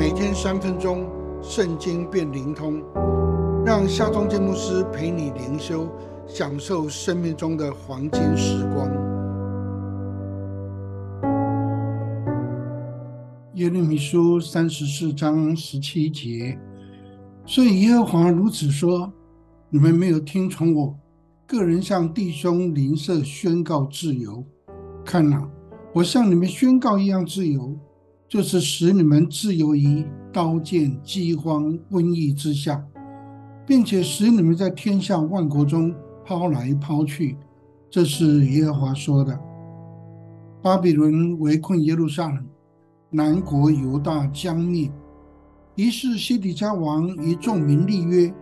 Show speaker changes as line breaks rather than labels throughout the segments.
每天三分钟，圣经变灵通，让夏忠建牧师陪你灵修，享受生命中的黄金时光。耶利米书三十四章十七节，所以耶和华如此说：你们没有听从我，个人向弟兄邻舍宣告自由，看哪。我向你们宣告一样自由，就是使你们自由于刀剑、饥荒、瘟疫之下，并且使你们在天下万国中抛来抛去。这是耶和华说的。巴比伦围困耶路撒冷，南国犹大将灭。于是西底家王与众民立约，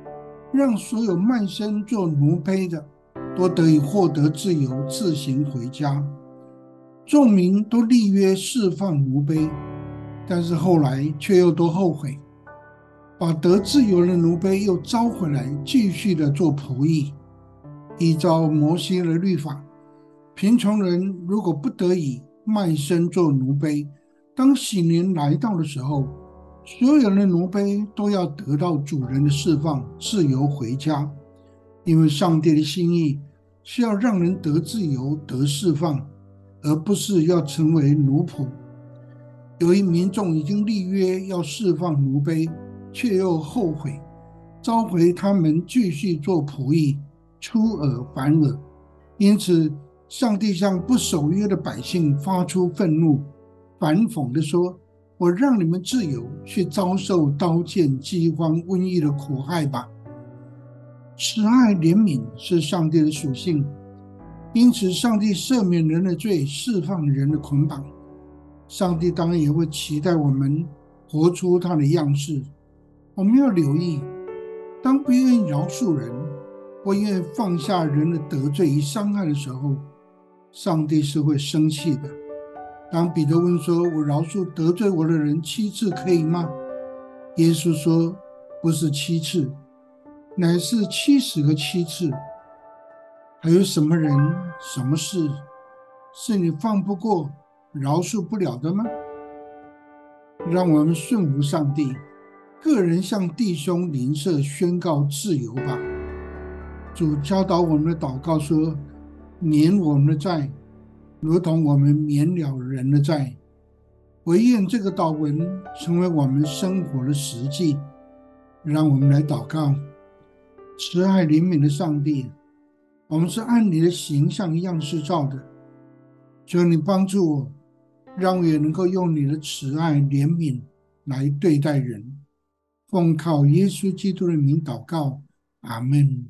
让所有卖身做奴婢的都得以获得自由，自行回家。众民都立约释放奴婢，但是后来却又都后悔，把得自由的奴婢又招回来，继续的做仆役。依照摩西的律法，贫穷人如果不得已卖身做奴婢，当喜年来到的时候，所有的奴婢都要得到主人的释放，自由回家。因为上帝的心意是要让人得自由，得释放。而不是要成为奴仆。由于民众已经立约要释放奴婢，却又后悔，召回他们继续做仆役，出尔反尔。因此，上帝向不守约的百姓发出愤怒，反讽地说：“我让你们自由，去遭受刀剑、饥荒、瘟疫的苦害吧。”慈爱怜悯是上帝的属性。因此，上帝赦免人的罪，释放人的捆绑。上帝当然也会期待我们活出他的样式。我们要留意，当不愿意饶恕人，不愿意放下人的得罪与伤害的时候，上帝是会生气的。当彼得问说：“我饶恕得罪我的人七次可以吗？”耶稣说：“不是七次，乃是七十个七次。”还有什么人、什么事是你放不过、饶恕不了的吗？让我们顺服上帝，个人向弟兄邻舍宣告自由吧。主教导我们的祷告说：“免我们的债，如同我们免了人的债。”唯愿这个祷文成为我们生活的实际。让我们来祷告：慈爱怜悯的上帝。我们是按你的形象样式造的，求你帮助我，让我也能够用你的慈爱怜悯来对待人。奉靠耶稣基督的名祷告，阿门。